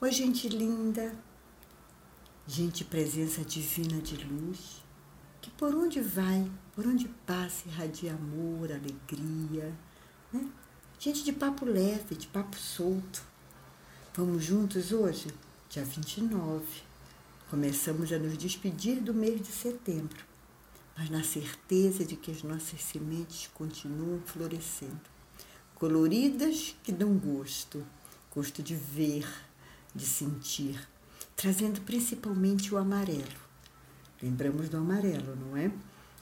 Oi, gente linda, gente presença divina de luz, que por onde vai, por onde passa, irradia amor, alegria, né? Gente de papo leve, de papo solto. Vamos juntos hoje, dia 29. Começamos a nos despedir do mês de setembro, mas na certeza de que as nossas sementes continuam florescendo, coloridas que dão gosto, gosto de ver, de sentir, trazendo principalmente o amarelo. Lembramos do amarelo, não é?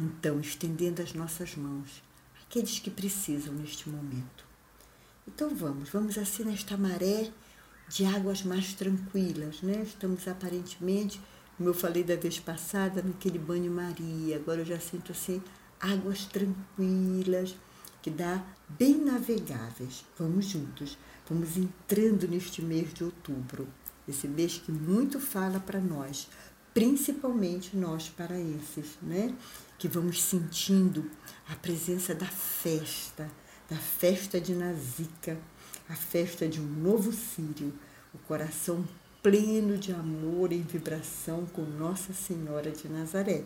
Então, estendendo as nossas mãos, aqueles que precisam neste momento. Então vamos, vamos assim nesta maré de águas mais tranquilas, né? Estamos aparentemente, como eu falei da vez passada, naquele banho-maria. Agora eu já sinto assim águas tranquilas, que dá bem navegáveis. Vamos juntos. Vamos entrando neste mês de outubro, esse mês que muito fala para nós, principalmente nós paraenses, né? Que vamos sentindo a presença da festa, da festa de Nazica, a festa de um novo Sírio, o coração pleno de amor em vibração com Nossa Senhora de Nazaré,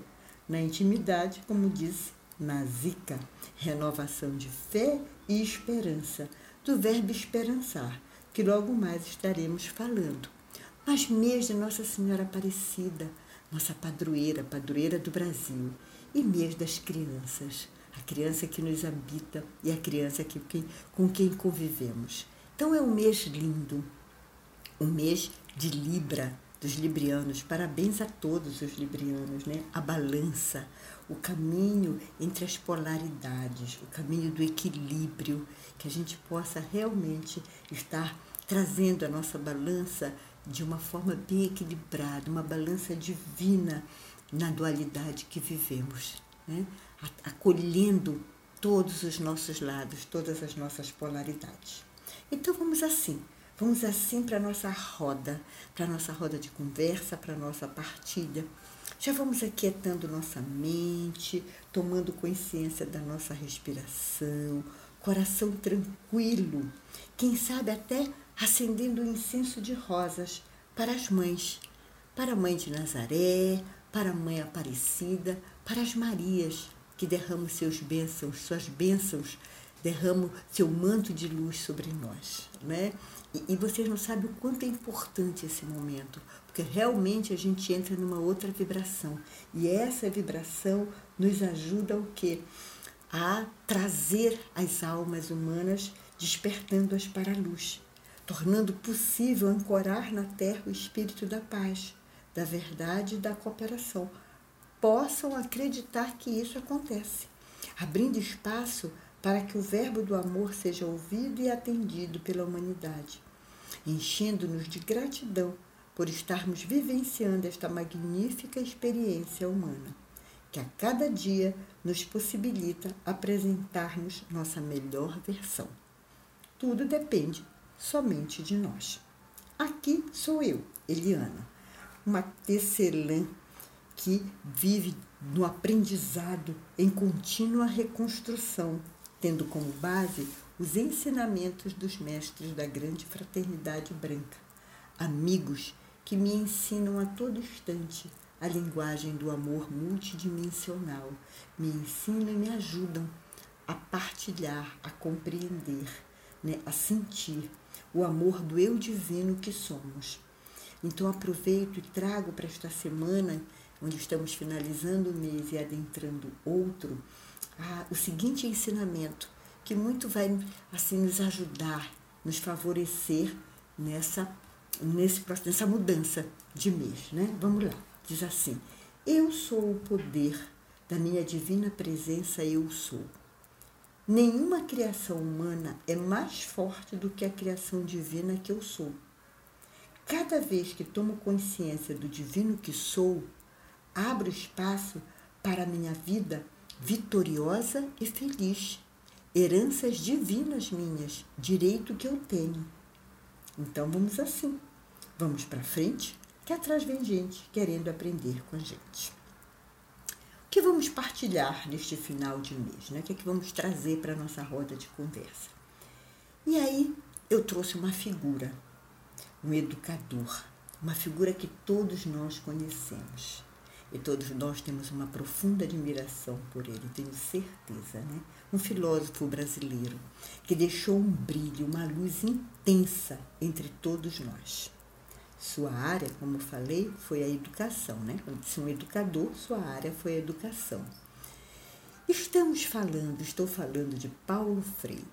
na intimidade, como diz Nazica, renovação de fé e esperança do verbo esperançar, que logo mais estaremos falando. Mas mês de Nossa Senhora Aparecida, nossa padroeira, padroeira do Brasil, e mês das crianças, a criança que nos habita e a criança que, com quem convivemos. Então é um mês lindo, um mês de Libra, dos librianos. Parabéns a todos os librianos, né? A balança, o caminho entre as polaridades, o caminho do equilíbrio, que a gente possa realmente estar trazendo a nossa balança de uma forma bem equilibrada, uma balança divina na dualidade que vivemos, né? acolhendo todos os nossos lados, todas as nossas polaridades. Então vamos assim, Vamos assim para a nossa roda, para a nossa roda de conversa, para a nossa partilha. Já vamos aquietando nossa mente, tomando consciência da nossa respiração, coração tranquilo, quem sabe até acendendo um incenso de rosas para as mães, para a mãe de Nazaré, para a mãe Aparecida, para as Marias, que derramam seus bênçãos, suas bênçãos, derramam seu manto de luz sobre nós, né? E, vocês não sabem o quanto é importante esse momento, porque realmente a gente entra numa outra vibração. E essa vibração nos ajuda o quê? A trazer as almas humanas, despertando-as para a luz, tornando possível ancorar na Terra o espírito da paz, da verdade e da cooperação. Possam acreditar que isso acontece, abrindo espaço para que o verbo do amor seja ouvido e atendido pela humanidade, enchendo-nos de gratidão por estarmos vivenciando esta magnífica experiência humana, que a cada dia nos possibilita apresentarmos nossa melhor versão. Tudo depende somente de nós. Aqui sou eu, Eliana, uma tecelã que vive no aprendizado em contínua reconstrução tendo como base os ensinamentos dos mestres da grande fraternidade branca, amigos que me ensinam a todo instante a linguagem do amor multidimensional, me ensinam e me ajudam a partilhar, a compreender, né, a sentir o amor do eu divino que somos. Então aproveito e trago para esta semana, onde estamos finalizando o mês e adentrando outro, a, o seguinte ensinamento que muito vai assim nos ajudar, nos favorecer nessa nesse nessa mudança de mês, né? Vamos lá. Diz assim: Eu sou o poder da minha divina presença, eu sou. Nenhuma criação humana é mais forte do que a criação divina que eu sou. Cada vez que tomo consciência do divino que sou, abro espaço para a minha vida vitoriosa e feliz. Heranças divinas minhas, direito que eu tenho. Então vamos assim. Vamos para frente, que atrás vem gente querendo aprender com a gente. O que vamos partilhar neste final de mês? Né? O que, é que vamos trazer para a nossa roda de conversa? E aí eu trouxe uma figura, um educador, uma figura que todos nós conhecemos. E todos nós temos uma profunda admiração por ele, tenho certeza, né? Um filósofo brasileiro que deixou um brilho, uma luz intensa entre todos nós. Sua área, como falei, foi a educação, né? Quando disse um educador, sua área foi a educação. Estamos falando, estou falando de Paulo Freire,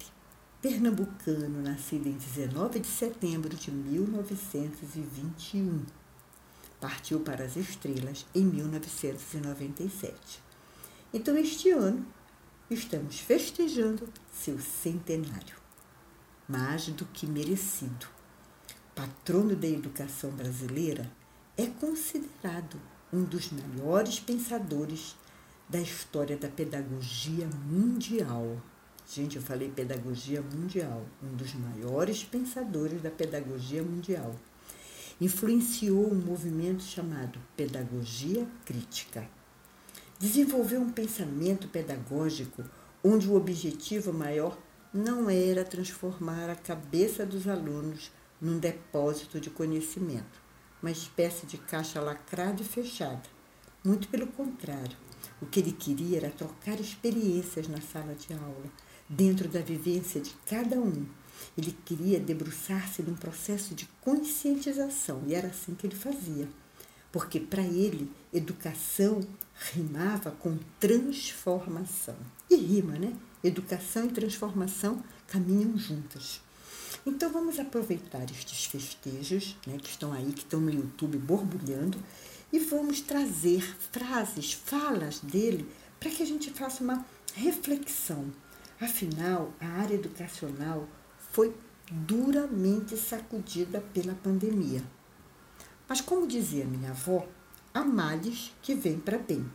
pernambucano, nascido em 19 de setembro de 1921. Partiu para as estrelas em 1997. Então, este ano, estamos festejando seu centenário. Mais do que merecido patrono da educação brasileira, é considerado um dos maiores pensadores da história da pedagogia mundial. Gente, eu falei pedagogia mundial, um dos maiores pensadores da pedagogia mundial. Influenciou um movimento chamado pedagogia crítica. Desenvolveu um pensamento pedagógico onde o objetivo maior não era transformar a cabeça dos alunos num depósito de conhecimento, uma espécie de caixa lacrada e fechada. Muito pelo contrário, o que ele queria era trocar experiências na sala de aula, dentro da vivência de cada um. Ele queria debruçar-se num processo de conscientização, e era assim que ele fazia. Porque para ele, educação rimava com transformação. E rima, né? Educação e transformação caminham juntas. Então vamos aproveitar estes festejos né, que estão aí, que estão no YouTube borbulhando, e vamos trazer frases, falas dele, para que a gente faça uma reflexão. Afinal, a área educacional foi duramente sacudida pela pandemia. Mas, como dizia minha avó, há males que vêm para bem.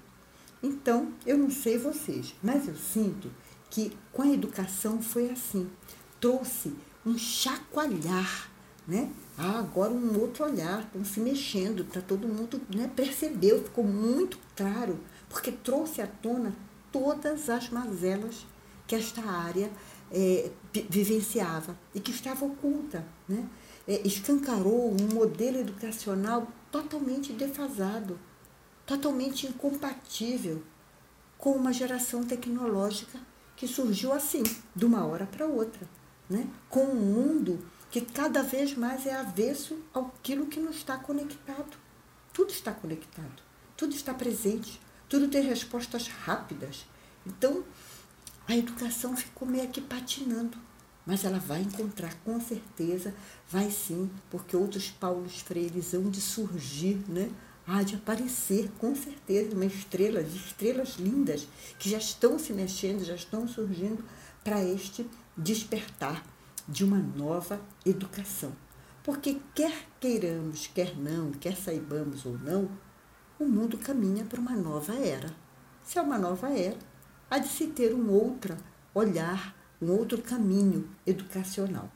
Então, eu não sei vocês, mas eu sinto que com a educação foi assim. Trouxe um chacoalhar, né? Ah, agora um outro olhar, estão se mexendo, para todo mundo né, percebeu, ficou muito claro, porque trouxe à tona todas as mazelas que esta área é, vivenciava e que estava oculta, né? É, escancarou um modelo educacional totalmente defasado, totalmente incompatível com uma geração tecnológica que surgiu assim, de uma hora para outra né? com um mundo que cada vez mais é avesso àquilo que não está conectado. Tudo está conectado, tudo está presente, tudo tem respostas rápidas. Então, a educação ficou meio que patinando, mas ela vai encontrar com certeza, vai sim, porque outros Paulos Freires hão de surgir, né? Há de aparecer com certeza uma estrela, de estrelas lindas que já estão se mexendo, já estão surgindo para este despertar de uma nova educação. Porque quer queiramos, quer não, quer saibamos ou não, o mundo caminha para uma nova era. Se é uma nova era, há de se ter um outro olhar, um outro caminho educacional.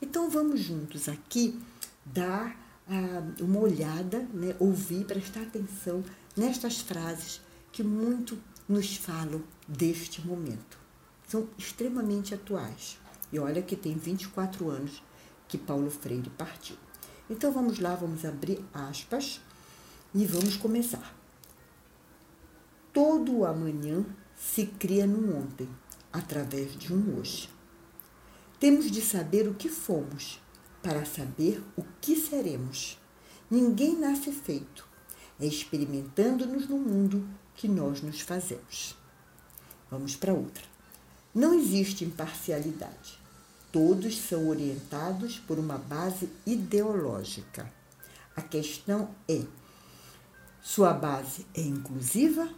Então vamos juntos aqui dar ah, uma olhada, né, ouvir, prestar atenção nestas frases que muito nos falam deste momento são extremamente atuais. E olha que tem 24 anos que Paulo Freire partiu. Então vamos lá, vamos abrir aspas e vamos começar. Todo amanhã se cria no ontem, através de um hoje. Temos de saber o que fomos para saber o que seremos. Ninguém nasce feito. É experimentando-nos no mundo que nós nos fazemos. Vamos para outra. Não existe imparcialidade. Todos são orientados por uma base ideológica. A questão é: sua base é inclusiva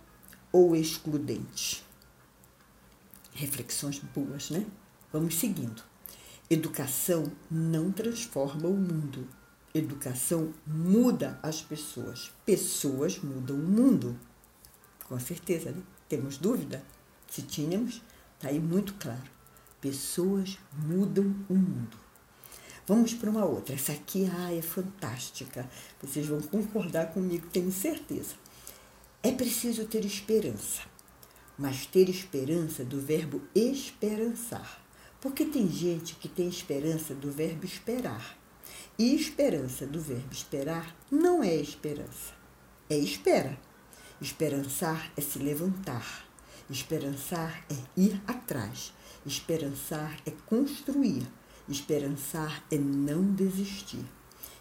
ou excludente? Reflexões boas, né? Vamos seguindo. Educação não transforma o mundo. Educação muda as pessoas. Pessoas mudam o mundo. Com certeza, né? Temos dúvida? Se tínhamos, Está aí muito claro. Pessoas mudam o mundo. Vamos para uma outra. Essa aqui ah, é fantástica. Vocês vão concordar comigo, tenho certeza. É preciso ter esperança, mas ter esperança do verbo esperançar. Porque tem gente que tem esperança do verbo esperar. E esperança, do verbo esperar, não é esperança, é espera. Esperançar é se levantar. Esperançar é ir atrás. Esperançar é construir. Esperançar é não desistir.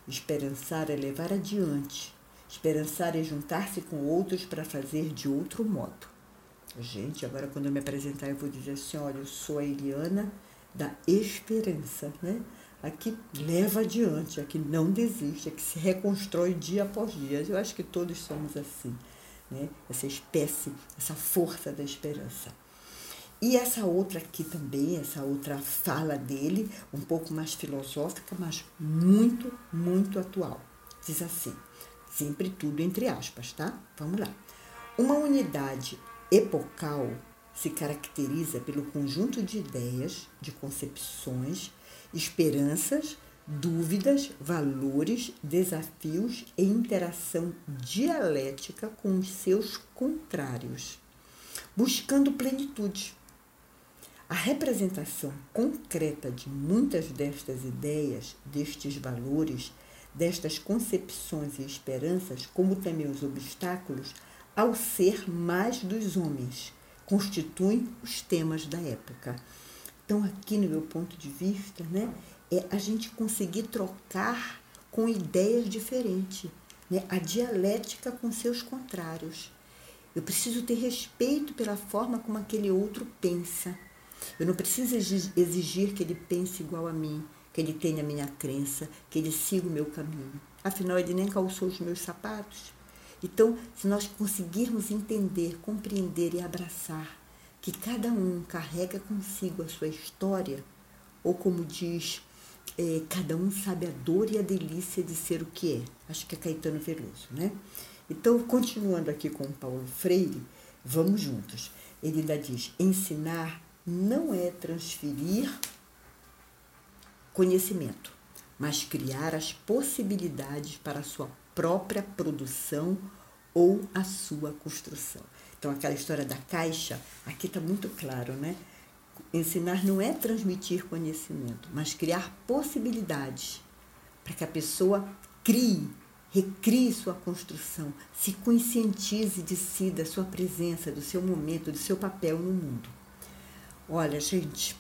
Esperançar é levar adiante. Esperançar é juntar-se com outros para fazer de outro modo. Gente, agora quando eu me apresentar, eu vou dizer assim: olha, eu sou a Eliana da esperança, né? a que leva adiante, a que não desiste, a que se reconstrói dia após dia. Eu acho que todos somos assim, né? essa espécie, essa força da esperança. E essa outra aqui também, essa outra fala dele, um pouco mais filosófica, mas muito, muito atual. Diz assim, sempre tudo entre aspas, tá? Vamos lá. Uma unidade epocal se caracteriza pelo conjunto de ideias, de concepções, esperanças, dúvidas, valores, desafios e interação dialética com os seus contrários, buscando plenitude. A representação concreta de muitas destas ideias, destes valores, destas concepções e esperanças, como também os obstáculos ao ser mais dos homens, constituem os temas da época. Então, aqui no meu ponto de vista, né, é a gente conseguir trocar com ideias diferentes, né, a dialética com seus contrários. Eu preciso ter respeito pela forma como aquele outro pensa. Eu não preciso exigir que ele pense igual a mim, que ele tenha a minha crença, que ele siga o meu caminho. Afinal, ele nem calçou os meus sapatos. Então, se nós conseguirmos entender, compreender e abraçar que cada um carrega consigo a sua história, ou como diz, é, cada um sabe a dor e a delícia de ser o que é. Acho que é Caetano Veloso, né? Então, continuando aqui com Paulo Freire, vamos juntos. Ele ainda diz: ensinar não é transferir conhecimento, mas criar as possibilidades para a sua própria produção ou a sua construção. Então, aquela história da caixa, aqui está muito claro, né? Ensinar não é transmitir conhecimento, mas criar possibilidades para que a pessoa crie, recrie sua construção, se conscientize de si, da sua presença, do seu momento, do seu papel no mundo. Olha, gente,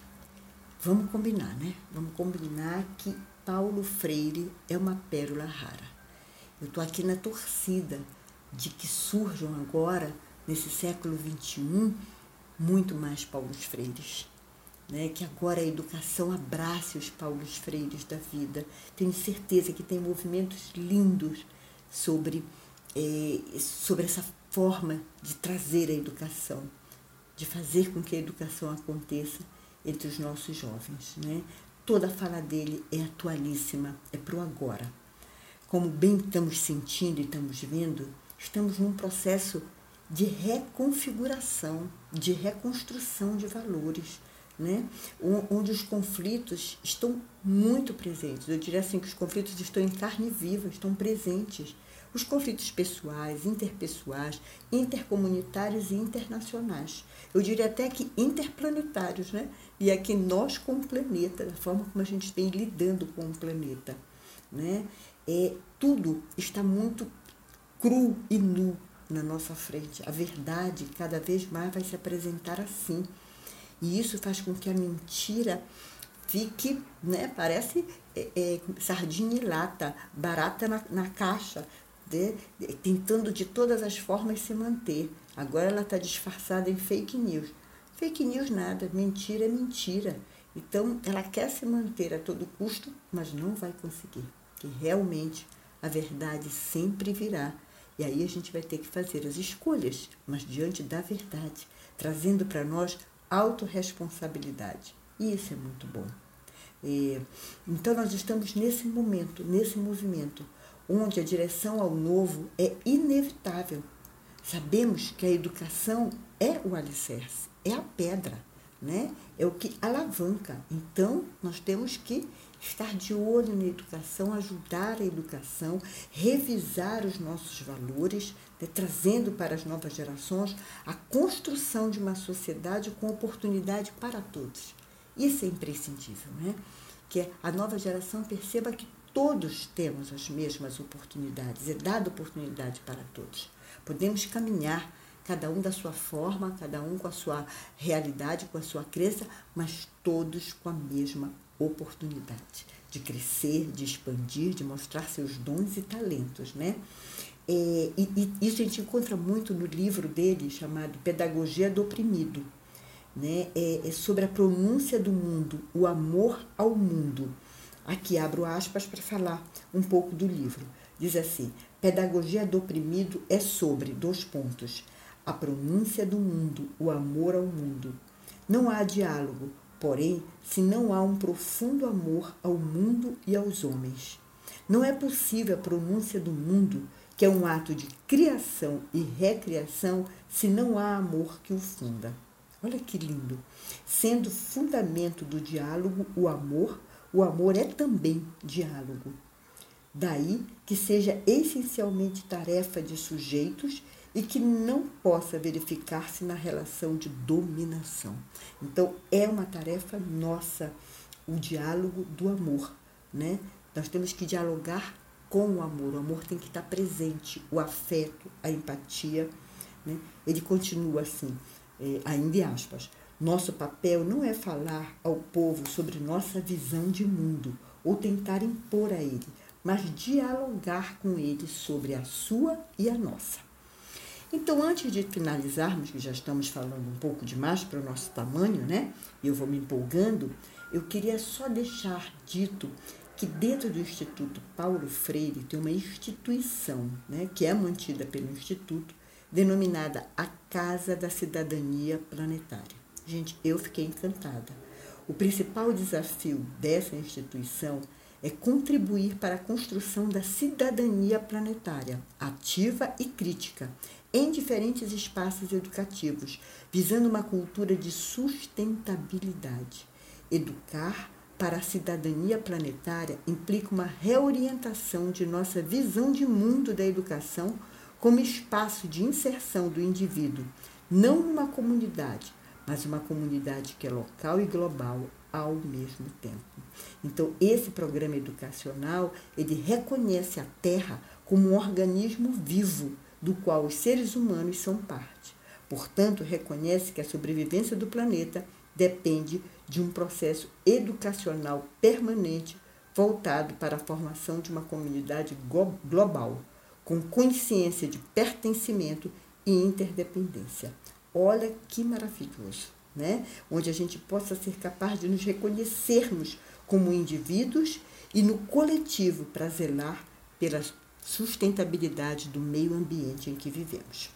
vamos combinar, né? Vamos combinar que Paulo Freire é uma pérola rara. Eu estou aqui na torcida de que surjam agora nesse século XXI, muito mais Paulos Freires. Né? Que agora a educação abrace os Paulos Freires da vida. Tenho certeza que tem movimentos lindos sobre, eh, sobre essa forma de trazer a educação, de fazer com que a educação aconteça entre os nossos jovens. Né? Toda a fala dele é atualíssima, é para o agora. Como bem estamos sentindo e estamos vendo, estamos num processo de reconfiguração, de reconstrução de valores, né? onde os conflitos estão muito presentes. Eu diria assim que os conflitos estão em carne viva, estão presentes. Os conflitos pessoais, interpessoais, intercomunitários e internacionais. Eu diria até que interplanetários, né? E aqui nós com o planeta, da forma como a gente vem lidando com o planeta, né? É, tudo está muito cru e nu na nossa frente. A verdade cada vez mais vai se apresentar assim. E isso faz com que a mentira fique, né, parece é, é, sardinha em lata, barata na, na caixa, de, tentando de todas as formas se manter. Agora ela está disfarçada em fake news. Fake news nada, mentira é mentira. Então ela quer se manter a todo custo, mas não vai conseguir. Que realmente a verdade sempre virá e aí a gente vai ter que fazer as escolhas, mas diante da verdade, trazendo para nós autorresponsabilidade. E isso é muito bom. E, então nós estamos nesse momento, nesse movimento, onde a direção ao novo é inevitável. Sabemos que a educação é o alicerce, é a pedra, né? é o que alavanca. Então nós temos que estar de olho na educação, ajudar a educação, revisar os nossos valores, né, trazendo para as novas gerações a construção de uma sociedade com oportunidade para todos. Isso é imprescindível, né? Que a nova geração perceba que todos temos as mesmas oportunidades, é dada oportunidade para todos. Podemos caminhar, cada um da sua forma, cada um com a sua realidade, com a sua crença, mas todos com a mesma oportunidade de crescer, de expandir, de mostrar seus dons e talentos, né? É, e, e isso a gente encontra muito no livro dele chamado Pedagogia do Oprimido, né? É, é sobre a pronúncia do mundo, o amor ao mundo. Aqui abro aspas para falar um pouco do livro. Diz assim: Pedagogia do oprimido é sobre dois pontos. A pronúncia do mundo, o amor ao mundo. Não há diálogo, porém, se não há um profundo amor ao mundo e aos homens. Não é possível a pronúncia do mundo, que é um ato de criação e recriação, se não há amor que o funda. Olha que lindo! Sendo fundamento do diálogo o amor, o amor é também diálogo. Daí que seja essencialmente tarefa de sujeitos e que não possa verificar-se na relação de dominação. Então, é uma tarefa nossa o diálogo do amor, né? Nós temos que dialogar com o amor. O amor tem que estar presente, o afeto, a empatia. Né? Ele continua assim, é, ainda em aspas. Nosso papel não é falar ao povo sobre nossa visão de mundo ou tentar impor a ele, mas dialogar com ele sobre a sua e a nossa. Então, antes de finalizarmos, que já estamos falando um pouco demais para o nosso tamanho, né? Eu vou me empolgando, eu queria só deixar dito que dentro do Instituto Paulo Freire tem uma instituição, né, que é mantida pelo Instituto, denominada a Casa da Cidadania Planetária. Gente, eu fiquei encantada. O principal desafio dessa instituição é contribuir para a construção da cidadania planetária, ativa e crítica, em diferentes espaços educativos, visando uma cultura de sustentabilidade. Educar para a cidadania planetária implica uma reorientação de nossa visão de mundo da educação como espaço de inserção do indivíduo, não numa comunidade, mas uma comunidade que é local e global ao mesmo tempo. Então, esse programa educacional, ele reconhece a Terra como um organismo vivo do qual os seres humanos são parte. Portanto, reconhece que a sobrevivência do planeta depende de um processo educacional permanente voltado para a formação de uma comunidade global, com consciência de pertencimento e interdependência. Olha que maravilhoso, né? Onde a gente possa ser capaz de nos reconhecermos como indivíduos e no coletivo para zelar pela sustentabilidade do meio ambiente em que vivemos.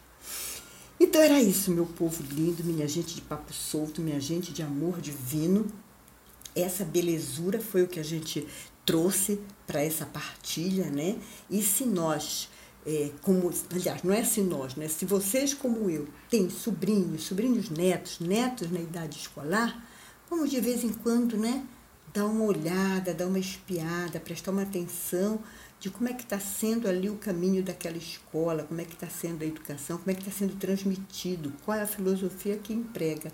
Então era isso, meu povo lindo, minha gente de papo solto, minha gente de amor divino. Essa belezura foi o que a gente trouxe para essa partilha, né? E se nós é, como, aliás, não é assim nós, né? Se vocês, como eu, têm sobrinhos, sobrinhos netos, netos na idade escolar, vamos de vez em quando, né? Dar uma olhada, dar uma espiada, prestar uma atenção de como é que está sendo ali o caminho daquela escola, como é que está sendo a educação, como é que está sendo transmitido, qual é a filosofia que emprega.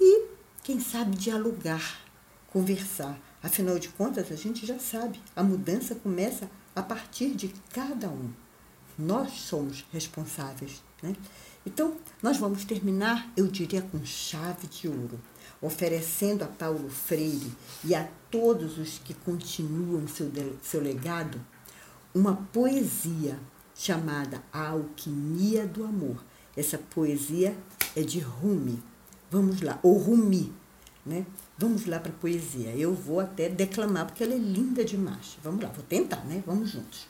E, quem sabe, dialogar, conversar. Afinal de contas, a gente já sabe, a mudança começa a partir de cada um. Nós somos responsáveis. Né? Então, nós vamos terminar, eu diria, com chave de ouro, oferecendo a Paulo Freire e a todos os que continuam seu, seu legado uma poesia chamada A Alquimia do Amor. Essa poesia é de Rumi. Vamos lá, ou Rumi, né? Vamos lá para a poesia. Eu vou até declamar porque ela é linda demais. Vamos lá, vou tentar, né? Vamos juntos.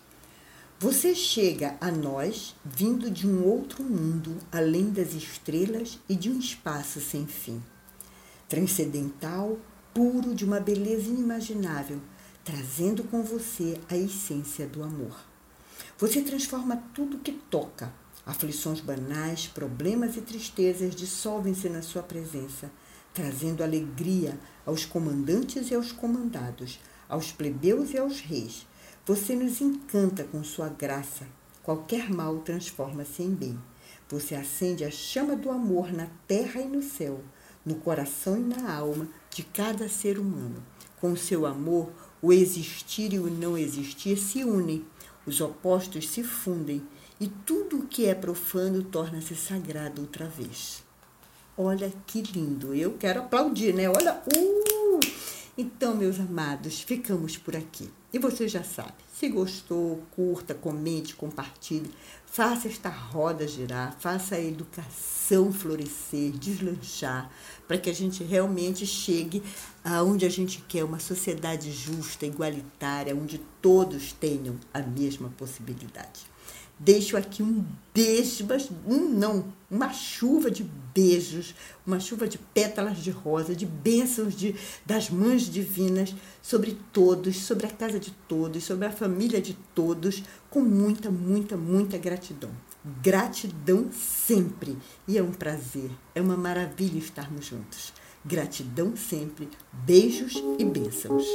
Você chega a nós vindo de um outro mundo, além das estrelas e de um espaço sem fim. Transcendental, puro, de uma beleza inimaginável, trazendo com você a essência do amor. Você transforma tudo que toca. Aflições banais, problemas e tristezas dissolvem-se na sua presença, trazendo alegria aos comandantes e aos comandados, aos plebeus e aos reis você nos encanta com sua graça. Qualquer mal transforma-se em bem. Você acende a chama do amor na terra e no céu, no coração e na alma de cada ser humano. Com seu amor, O existir e o não existir se unem, os opostos se fundem e tudo o que é profano torna-se sagrado outra vez. Olha que lindo! Eu quero aplaudir, né? Olha, uh! Então, meus amados, ficamos por aqui. E você já sabe, se gostou, curta, comente, compartilhe, faça esta roda girar, faça a educação florescer, deslanchar, para que a gente realmente chegue aonde a gente quer, uma sociedade justa, igualitária, onde todos tenham a mesma possibilidade. Deixo aqui um beijo, mas um não, uma chuva de beijos, uma chuva de pétalas de rosa, de bênçãos de, das mães divinas sobre todos, sobre a casa de todos, sobre a família de todos, com muita, muita, muita gratidão. Gratidão sempre. E é um prazer, é uma maravilha estarmos juntos. Gratidão sempre. Beijos e bênçãos.